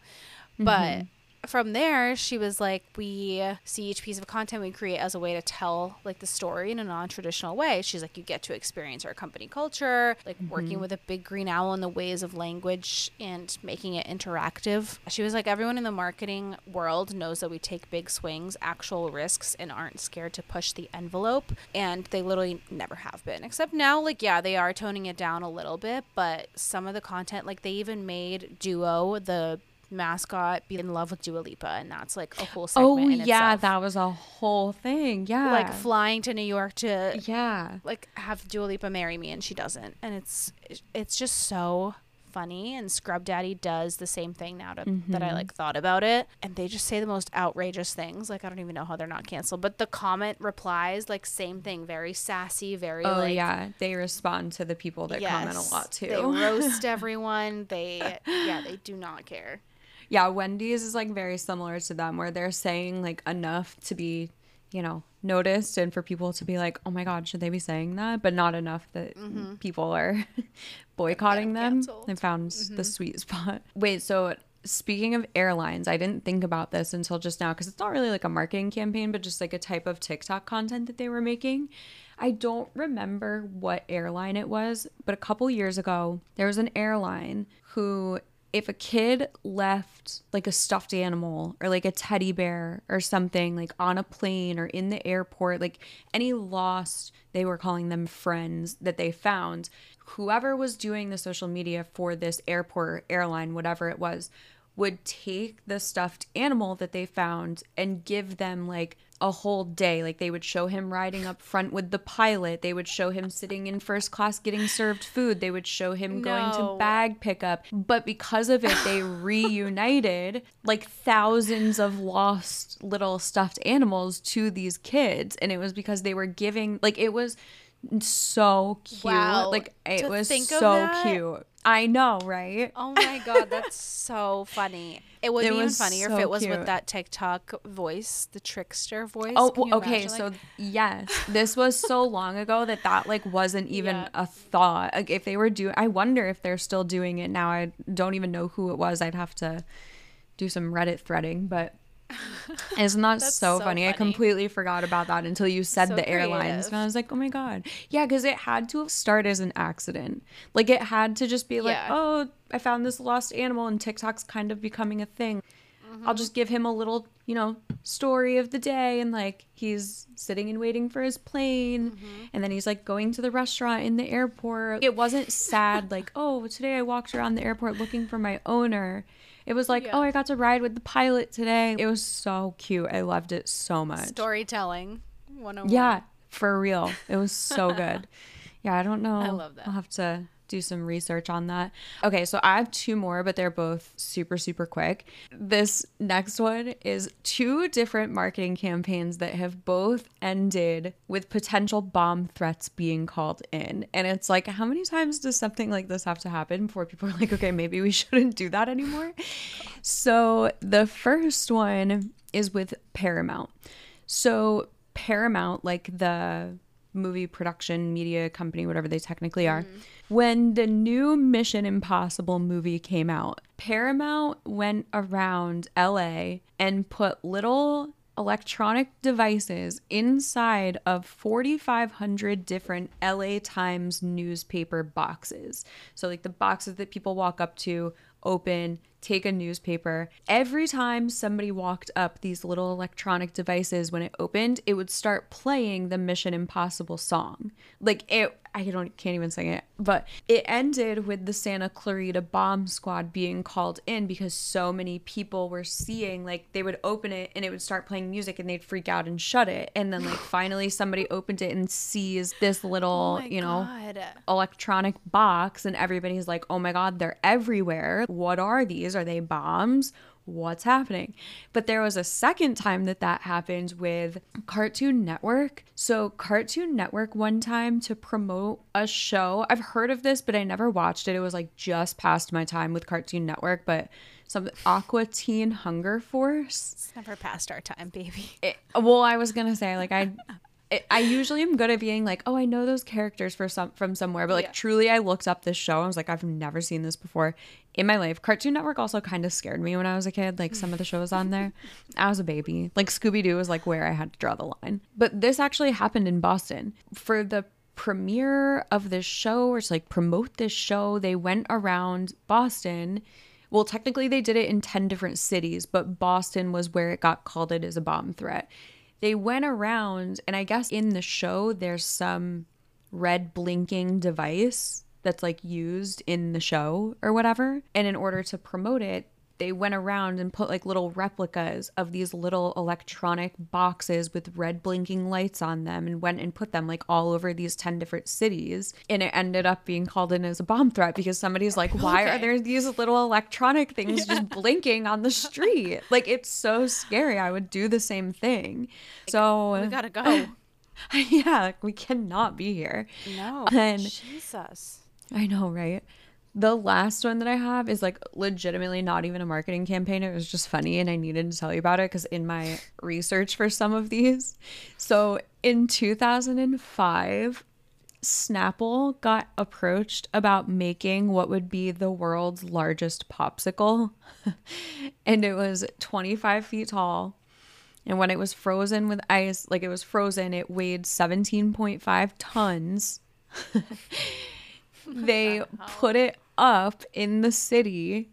Mm-hmm. But from there, she was like, we see each piece of content we create as a way to tell like the story in a non-traditional way. She's like, you get to experience our company culture, like Mm-hmm. working with a big green owl in the ways of language and making it interactive. She was like, everyone in the marketing world knows that we take big swings, actual risks, and aren't scared to push the envelope. And they literally never have been. Except now, like, yeah, they are toning it down a little bit, but some of the content, like, they even made Duo, the mascot, be in love with Dua Lipa, and that's like a whole oh, segment. Oh yeah, itself. that was a whole thing. Yeah, like flying to New York to yeah. like have Dua Lipa marry me and she doesn't and it's it's just so funny and Scrub Daddy does the same thing now to, that I mm-hmm. like thought about it and they just say the most outrageous things like I don't even know how they're not canceled but the comment replies like same thing very sassy very Oh like yeah, they respond to the people that comment a lot too. they roast everyone they yeah they do not care yeah, Wendy's is like very similar to them, where they're saying like enough to be, you know, noticed and for people to be like, oh my god, should they be saying that? But not enough that people are boycotting them. They found the sweet spot. Wait, so speaking of airlines, I didn't think about this until just now because it's not really like a marketing campaign, but just like a type of TikTok content that they were making. I don't remember what airline it was, but a couple years ago, there was an airline who, if a kid left like a stuffed animal or like a teddy bear or something like on a plane or in the airport, like any lost, they were calling them friends that they found, whoever was doing the social media for this airport, airline, whatever it was, would take the stuffed animal that they found and give them like a whole day. Like they would show him riding up front with the pilot. They would show him sitting in first class getting served food. They would show him going to bag pickup. But because of it, they reunited like thousands of lost little stuffed animals to these kids. And it was because they were giving, like, it was so cute. Wow. Like, it To was so cute. I know, right? Oh my god, that's so funny. It would It be even funnier if it was cute. with that TikTok voice, the trickster voice. Oh, okay. imagine, So like- yes, this was so long ago that that like wasn't even Yeah. a thought. Like if they were doing, I wonder if they're still doing it now. I don't even know who it was. I'd have to do some Reddit threading, but. Isn't that so, so funny? I completely forgot about that until you said So the airlines. And I was like, oh my God. Yeah, because it had to have started as an accident. Like it had to just be like, Yeah. oh, I found this lost animal and TikTok's kind of becoming a thing. I'll just give him a little, you know, story of the day and like he's sitting and waiting for his plane and then he's like going to the restaurant in the airport. It wasn't sad like, oh, today I walked around the airport looking for my owner. It was like, oh, Yeah. oh, I got to ride with the pilot today. It was so cute. I loved it so much. storytelling 101. Yeah, for real. It was so good. Yeah, I don't know. I love that. I'll have to do some research on that. Okay, so I have two more, but they're both super, super quick. This next one is two different marketing campaigns that have both ended with potential bomb threats being called in. And it's like, how many times does something like this have to happen before people are like, okay, maybe we shouldn't do that anymore? So the first one is with Paramount. So Paramount, like the movie production media company, whatever they technically are, mm. when the new Mission Impossible movie came out, Paramount went around LA and put little electronic devices inside of 4,500 different LA Times newspaper boxes. So, like the boxes that people walk up to, open, take a newspaper. Every time somebody walked up these little electronic devices, when it opened, it would start playing the Mission Impossible song. Like it, I don't can't even sing it, but it ended with the Santa Clarita Bomb Squad being called in because so many people were seeing like they would open it and it would start playing music and they'd freak out and shut it, and then like finally somebody opened it and sees this little, Oh you know, God. electronic box and everybody's like, "Oh my god, they're everywhere. What are these? Are they bombs? What's happening?" But there was a second time that that happened with Cartoon Network. So Cartoon Network one time to promote a show. I've heard of this, but I never watched it. It was like just past my time with Cartoon Network, but some Aqua Teen Hunger Force It's never past our time, baby. it, well, I was gonna say like I, it, I usually am good at being like, oh, I know those characters for some from somewhere, but like Yeah. truly, I looked up this show. I was like, I've never seen this before in my life. Cartoon Network also kind of scared me when I was a kid. Like some of the shows on there, I was a baby. Like Scooby Doo was like where I had to draw the line. But this actually happened in Boston for the premiere of this show or to like promote this show. They went around Boston. Well, technically, they did it in 10 different cities, but Boston was where it got called it as a bomb threat. They went around, and I guess in the show, there's some red blinking device that's like used in the show or whatever. And in order to promote it, they went around and put like little replicas of these little electronic boxes with red blinking lights on them and went and put them like all over these 10 different cities. And it ended up being called in as a bomb threat because somebody's like, why are there these little electronic things just blinking on the street? like, it's so scary. I would do the same thing. So, We gotta go. yeah, we cannot be here. No. And- Jesus. I know, right? The last one that I have is like legitimately not even a marketing campaign. It was just funny and I needed to tell you about it because in my research for some of these. So in 2005, Snapple got approached about making what would be the world's largest popsicle. and it was 25 feet tall. And when it was frozen with ice, like it was frozen, it weighed 17.5 tons. they put it up in the city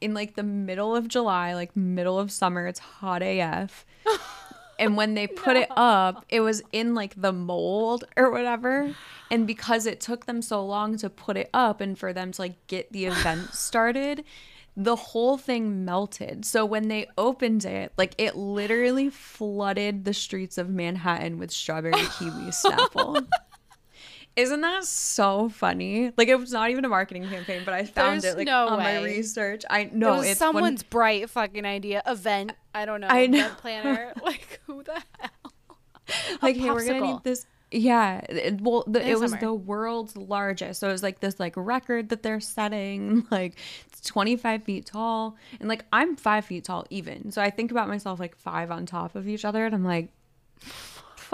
in like the middle of July, like middle of summer. It's hot AF. and when they put no. it up, it was in like the mold or whatever. And because it took them so long to put it up and for them to like get the event started, the whole thing melted. So when they opened it, like it literally flooded the streets of Manhattan with strawberry kiwi Snapple. Isn't that so funny? Like it was not even a marketing campaign, but I found There's it like no on way. my research. I know it it's someone's when... bright fucking idea. Event. I don't know. I know. Event planner. like who the hell? like, hey, we're gonna need this. Yeah, it, well, the, it was the world's largest. So it was like this like record that they're setting. Like it's 25 feet tall, and like I'm five feet tall even. So I think about myself like five on top of each other, and I'm like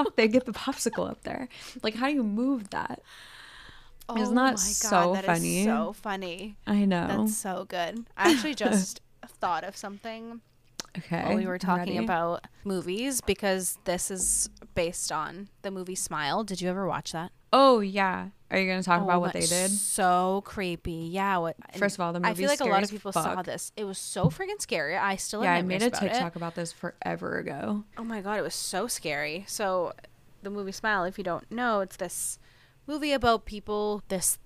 fuck they get the popsicle up there? Like, how do you move that? Oh Isn't that so that funny? so funny. I know. That's so good. I actually just thought of something. Okay. While we were talking ready? about movies because this is based on the movie Smile. Did you ever watch that? Oh yeah. Are you going to talk oh, about what they did? So creepy. Yeah. What? First of all, the movie. I feel like a lot of people fuck. saw this. It was so freaking scary. I still yeah. I made a TikTok about this forever ago. Oh my god, it was so scary. So, the movie Smile. If you don't know, it's this movie about people. This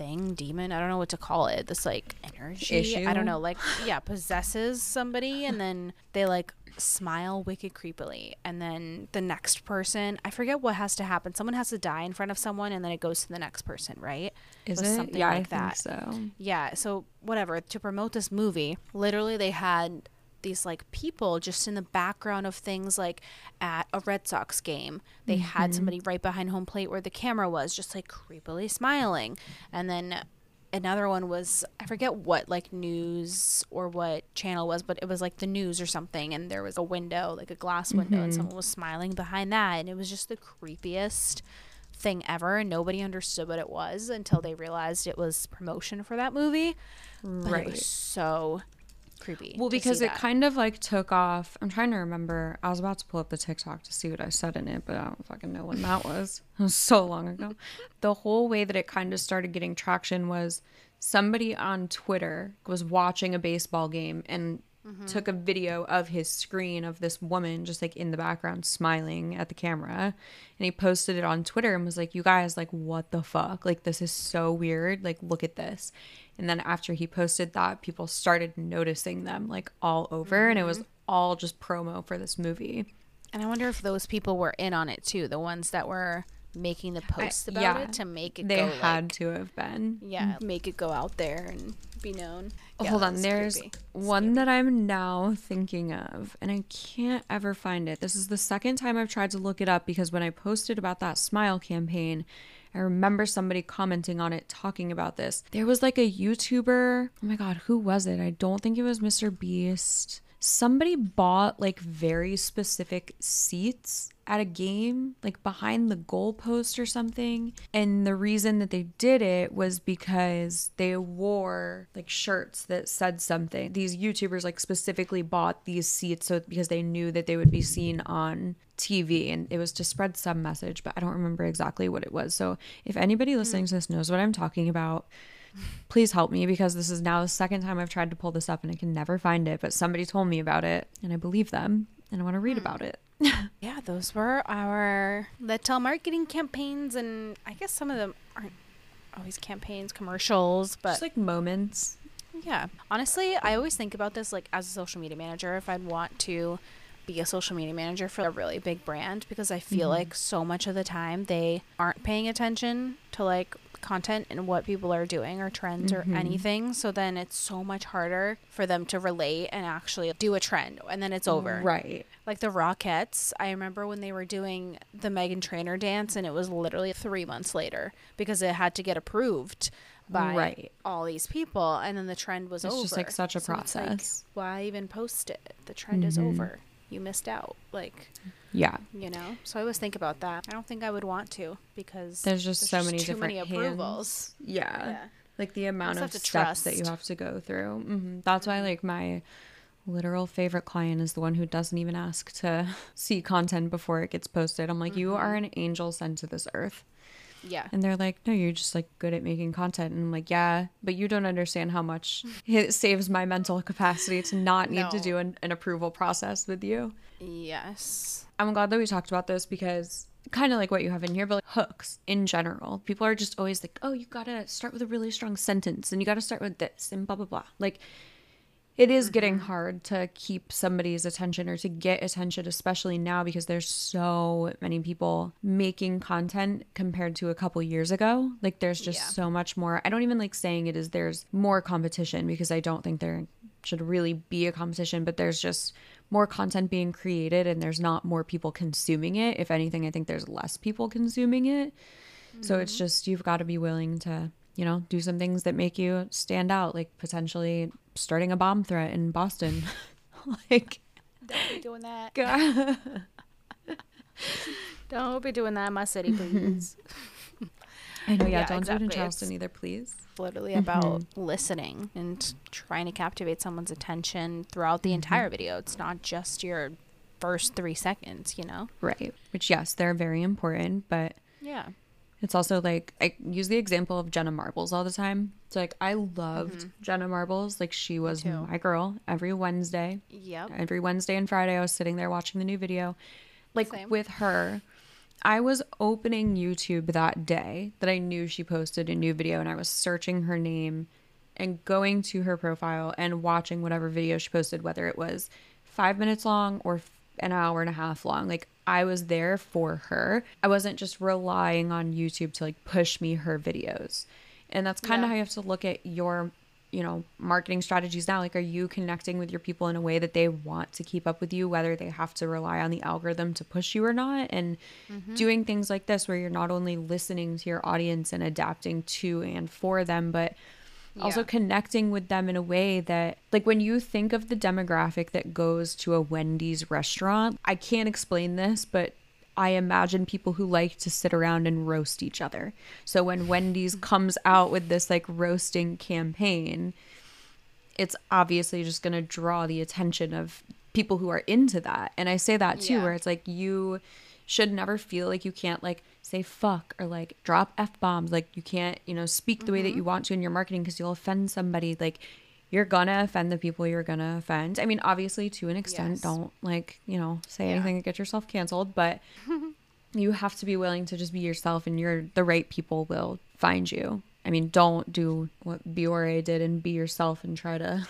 thing, demon. I don't know what to call it. This like energy. Issue? I don't know. Like yeah, possesses somebody, and then they like smile wicked creepily and then the next person i forget what has to happen someone has to die in front of someone and then it goes to the next person right is it, it? something yeah, like I that so yeah so whatever to promote this movie literally they had these like people just in the background of things like at a Red Sox game. They mm-hmm. had somebody right behind home plate where the camera was just like creepily smiling. And then another one was I forget what like news or what channel was, but it was like the news or something, and there was a window, like a glass window, mm-hmm. and someone was smiling behind that, and it was just the creepiest thing ever, and nobody understood what it was until they realized it was promotion for that movie. But right. it was so creepy. Well, because it kind of like took off. I'm trying to remember. I was about to pull up the TikTok to see what I said in it, but I don't fucking know when that was. It was so long ago. the whole way that it kind of started getting traction was somebody on Twitter was watching a baseball game and mm-hmm. took a video of his screen of this woman just like in the background smiling at the camera and he posted it on Twitter and was like you guys like what the fuck like this is so weird like look at this and then after he posted that, people started noticing them like all over, mm-hmm. and it was mm-hmm. all just promo for this movie. And I wonder if those people were in on it too, the ones that were making the posts about yeah, it to make it they go, had like, to have been. yeah make it go out there and be known. Oh, yeah, hold on there's one that i'm now thinking of and i can't ever find it. This is the second time i've tried to look it up because when i posted about that smile campaign I remember somebody commenting on it talking about this. There was like a YouTuber. Oh my God, who was it? I don't think it was Mr. Beast. Somebody bought like very specific seats at a game, like behind the goalpost or something. And the reason that they did it was because they wore like shirts that said something. These YouTubers like specifically bought these seats so because they knew that they would be seen on TV and it was to spread some message, but I don't remember exactly what it was. So if anybody listening to this knows what I'm talking about, please help me because this is now the second time I've tried to pull this up and I can never find it, but somebody told me about it and I believe them and I want to read hmm. about it. yeah, those were our the marketing campaigns and I guess some of them aren't always campaigns, commercials, but just like moments. Yeah. Honestly, I always think about this like as a social media manager if I'd want to be a social media manager for a really big brand because I feel mm-hmm. like so much of the time they aren't paying attention to like content and what people are doing or trends mm-hmm. or anything. So then it's so much harder for them to relate and actually do a trend and then it's over. Right. Like the Rockettes, I remember when they were doing the Meghan Trainor dance and it was literally three months later because it had to get approved by right. all these people and then the trend was it's over. just like such a so process. Like, why even post it? The trend mm-hmm. is over. you missed out. Like, Yeah. you know. So I always think about that. I don't think I would want to because There's just so many too different many approvals. Yeah. Yeah. Like the amount of steps that you have to go through. hmm That's why, like, my literal favorite client is the one who doesn't even ask to see content before it gets posted. I'm like, you are mm-hmm. an angel sent to this earth. Yeah. And they're like, no, you're just like good at making content. And I'm like, yeah, but you don't understand how much it saves my mental capacity to not need to do an, an approval process with you. Yes. I'm glad that we talked about this because kind of like what you have in here, but like hooks in general. People are just always like, oh, you gotta start with a really strong sentence and you gotta start with this and blah, blah, blah. Like, it is mm-hmm. getting hard to keep somebody's attention or to get attention, especially now because there's so many people making content compared to a couple years ago. Like, there's just Yeah. so much more. I don't even like saying it is there's more competition because I don't think there should really be a competition, but there's just more content being created and there's not more people consuming it. If anything, I think there's less people consuming it. So it's mm-hmm. just you've got to be willing to, you know, do some things that make you stand out, like potentially starting a bomb threat in Boston. like Don't be doing that. God. Don't be doing that in my city, please. I know, yeah, Yeah, don't do it in. Charleston either, please. literally mm-hmm. about listening and trying to captivate someone's attention throughout the mm-hmm. entire video. It's not just your first three seconds, you know? Right. Which yes, they're very important, but Yeah. It's also like I use the example of Jenna Marbles all the time. It's like I loved mm-hmm. Jenna Marbles. Like she was my girl every Wednesday. Yep. Every Wednesday and Friday I was sitting there watching the new video. Like Same. with her, I was opening YouTube that day that I knew she posted a new video and I was searching her name and going to her profile and watching whatever video she posted, whether it was five minutes long or an hour and a half long. Like I was there for her. I wasn't just relying on YouTube to like push me her videos. And that's kind of Yeah. how you have to look at your, you know, marketing strategies now. Like, are you connecting with your people in a way that they want to keep up with you, whether they have to rely on the algorithm to push you or not? And mm-hmm. doing things like this, where you're not only listening to your audience and adapting to and for them, but also connecting with them in a way that like when you think of the demographic that goes to a Wendy's restaurant, I can't explain this, but I imagine people who like to sit around and roast each other. So when Wendy's comes out with this like roasting campaign, it's obviously just going to draw the attention of people who are into that. And I say that too, Yeah. where it's like you should never feel like you can't like say fuck or like drop f bombs. Like you can't, you know, speak the way that mm-hmm. you want to in your marketing because you'll offend somebody. Like you're gonna offend the people you're gonna offend. I mean, obviously to an extent, Yes. don't like, you know, say Yeah. anything to get yourself canceled, but you have to be willing to just be yourself and you're the right people will find you. I mean, don't do what Biore did and be yourself and try to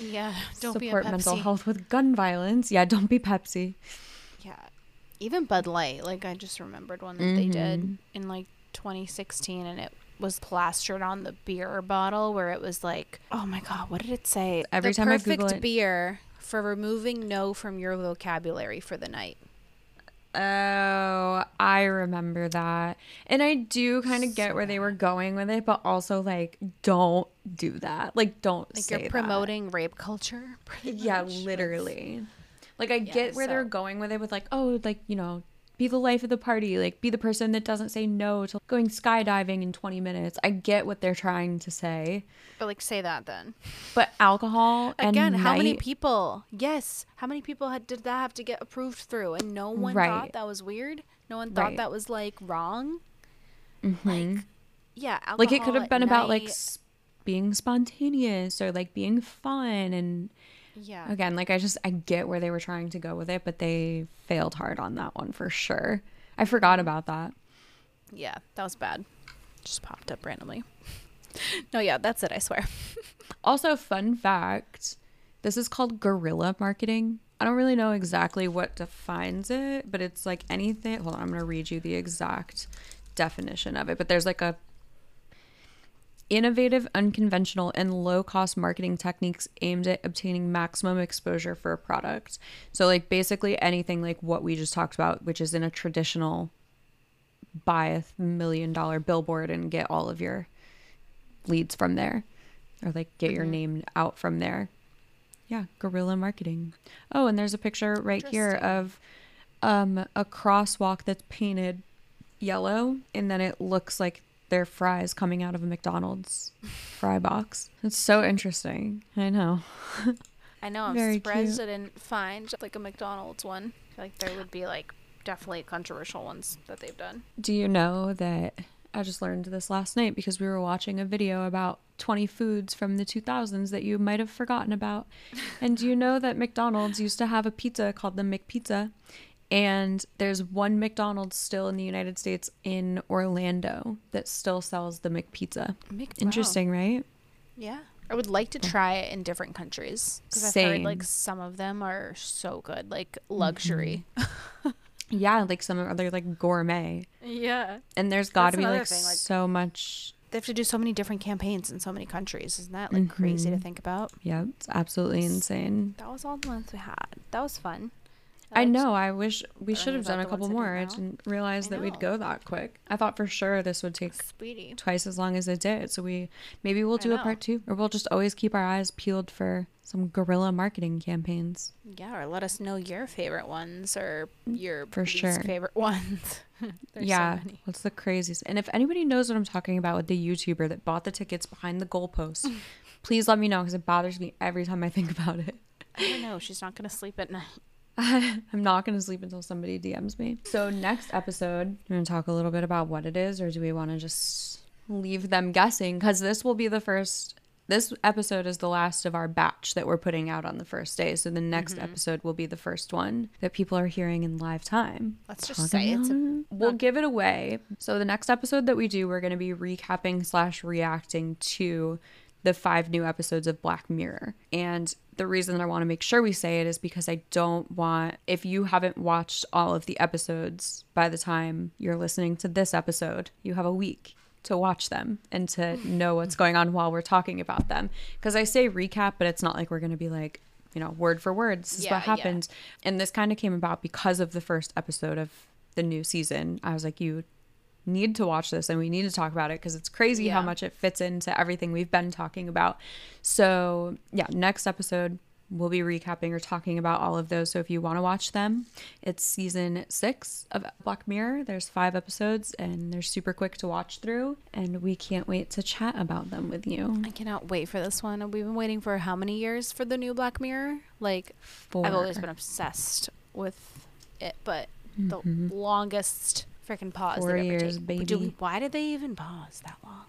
Yeah. Don't support be a mental health with gun violence. Yeah, don't be Pepsi. Yeah. Even Bud Light, like I just remembered one that they Mm-hmm. did in like 2016 and it was plastered on the beer bottle where it was like, oh my god, what did it say? Every the time I perfect Google it- beer for removing no from your vocabulary for the night. Oh, I remember that. And I do kind of get where they were going with it, but also like don't do that. Like don't Like you're that. promoting rape culture. Yeah, much. literally. Like I Yeah, get where they're going with it with like, oh, like, you know, be the life of the party, like be the person that doesn't say no to going skydiving in 20 minutes. I get what they're trying to say. But like say that then. But alcohol Again, how many people? Yes, how many people had, did that have to get approved through? And no one Right. thought that was weird. No one thought Right. that was like wrong. Mhm. Like, yeah, like it could have been about like night- being spontaneous or like being fun and yeah, again like i just i get where they were trying to go with it but they failed hard on that one for sure i forgot about that yeah, that was bad. Just popped up randomly. no, yeah, that's it. I swear. also fun fact this is called guerrilla marketing i don't really know exactly what defines it but it's like anything hold on i'm going to read you the exact definition of it but there's like a innovative, unconventional, and low cost marketing techniques aimed at obtaining maximum exposure for a product. So, like, basically anything like what we just talked about, which is in a traditional buy a million dollar billboard and get all of your leads from there, or like get your name out from there. yeah, guerrilla marketing. Oh, and there's a picture right here of um, a crosswalk that's painted yellow, and then it looks like their fries coming out of a McDonald's fry box. It's so interesting. I know. I know. I'm Very surprised cute. I didn't find like a McDonald's one. I feel like there would be like definitely controversial ones that they've done. Do you know that I just learned this last night because we were watching a video about 20 foods from the 2000s that you might have forgotten about. And do you know that McDonald's used to have a pizza called the McPizza? And there's one McDonald's still in the United States in Orlando that still sells the McPizza. Mc- wow. Interesting, right? Yeah. I would like to try it in different countries because I've heard like some of them are so good, like luxury. Yeah, like some are they're like gourmet. Yeah. And there's got to be like, thing, like- so much. They have to do so many different campaigns in so many countries. Isn't that like crazy to Mhm. think about? Yeah, it's absolutely insane. That was all the ones we had. That was fun. I know. I wish we should have done a couple I more. I didn't realize I that we'd go that quick. I thought for sure this would take Speedy. twice as long as it did. So we maybe we'll do a part two, or we'll just always keep our eyes peeled for some guerrilla marketing campaigns. Yeah, or let us know your favorite ones or mm, your For sure. favorite ones. There's yeah, so many. what's the craziest? And if anybody knows what I'm talking about with the YouTuber that bought the tickets behind the goalpost, please let me know because it bothers me every time I think about it. I don't know. She's not gonna sleep at night. I'm not going to sleep until somebody DMs me. So, next episode, we're going to talk a little bit about what it is, or do we want to just leave them guessing? Because this will be the first, this episode is the last of our batch that we're putting out on the first day. So, the next mm-hmm. episode will be the first one that people are hearing in live time. Let's just say it's a, it. we'll give it away. So the next episode that we do, we're going to be recapping slash reacting to the five new episodes of Black Mirror. And the reason that I want to make sure we say it is because I don't want if you haven't watched all of the episodes by the time you're listening to this episode, you have a week to watch them and to know what's going on while we're talking about them. Because I say recap, but it's not like we're going to be like, you know, word for word, this is Yeah, what yeah. happened. And this kind of came about because of the first episode of the new season. I was like, you need to watch this and we need to talk about it because it's crazy how much it fits into everything we've been talking about. So, yeah, next episode we'll be recapping or talking about all of those. So if you want to watch them, it's season 6 of Black Mirror. There's 5 episodes and they're super quick to watch through and we can't wait to chat about them with you. I cannot wait for this one. We've been waiting for how many years for the new Black Mirror? Like Four. I've always been obsessed with it, but the mm-hmm. longest freaking pause. Four years, taken. Do- baby. why did they even pause that long?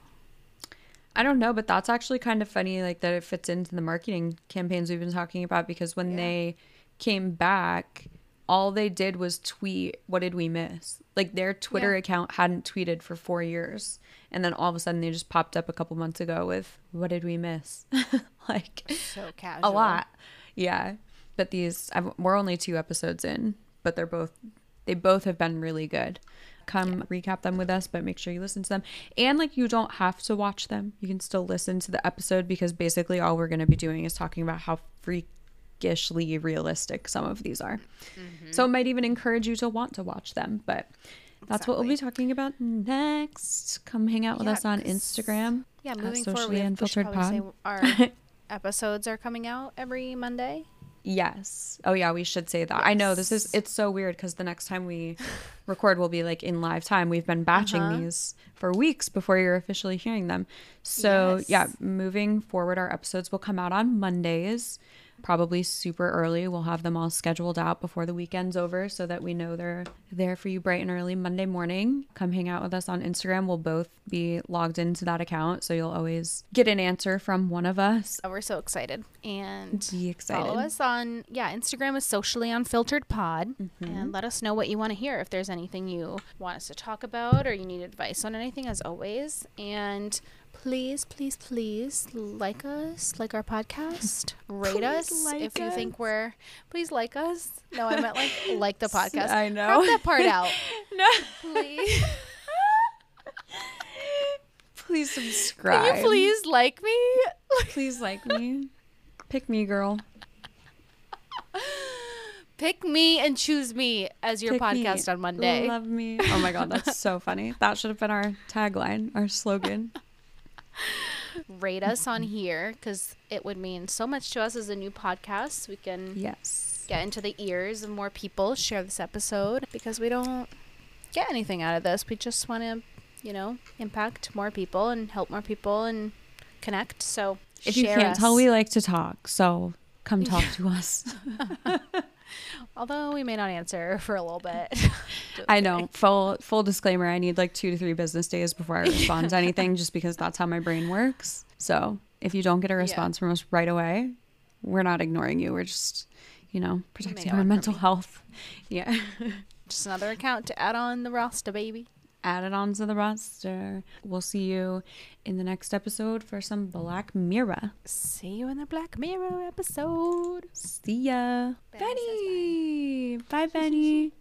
I don't know, but that's actually kind of funny, like that it fits into the marketing campaigns we've been talking about because when Yeah. they came back, all they did was tweet, What did we miss? Like their Twitter Yeah. account hadn't tweeted for four years. And then all of a sudden they just popped up a couple months ago with, What did we miss? like So casual. a lot. Yeah. But these, I've, we're only two episodes in, but they're both, they both have been really good. Come recap them with us, but make sure you listen to them. And like, you don't have to watch them. You can still listen to the episode because basically all we're going to be doing is talking about how freakishly realistic some of these are. Mm-hmm. So it might even encourage you to want to watch them, but that's what we'll be talking about next. Come hang out with Yeah, us on Instagram. Yeah, moving forward, Socially we, have, we should Unfiltered Pod. our episodes are coming out every Monday. Yes. Oh yeah, we should say that. I know this is it's so weird because the next time we record will be like in live time. We've been batching Uh-huh. these for weeks before you're officially hearing them. So yeah, moving forward, our episodes will come out on Mondays, probably super early. We'll have them all scheduled out before the weekend's over so that we know they're there for you bright and early Monday morning. Come hang out with us on Instagram. We'll both be logged into that account, so you'll always get an answer from one of us. Oh, we're so excited. And Be excited. follow us on, yeah, Instagram is socially unfiltered pod. Mm-hmm. And let us know what you want to hear. If there's anything you want us to talk about or you need advice on anything, as always. And please, please, please like us, like our podcast, rate Please us like if you think we're, please like us. No, I meant like like the podcast. I know. Crop that part out. no. Please. Please subscribe. Can you please like me? please like me? Pick me, girl. Pick me and choose me as your Pick me. podcast on Monday. Love me. Oh my god, that's so funny. That should have been our tagline, our slogan. rate us on here because it would mean so much to us as a new podcast. We can Yes. get into the ears of more people, share this episode because we don't get anything out of this. We just want to, you know, impact more people and help more people and connect. So If you can't tell, us. we like to talk, so come talk to us. although we may not answer for a little bit. I know. Full full disclaimer, I need like 2 to 3 business days before I respond to anything just because that's how my brain works. So, if you don't get a response from us right away, we're not ignoring you. We're just, you know, protecting our mental me. health. Yeah. Just another account to add on the roster, baby. Add it onto the roster. We'll see you in the next episode for some Black Mirror. See you in the Black Mirror episode. See ya. Benny Benny. Bye, Benny.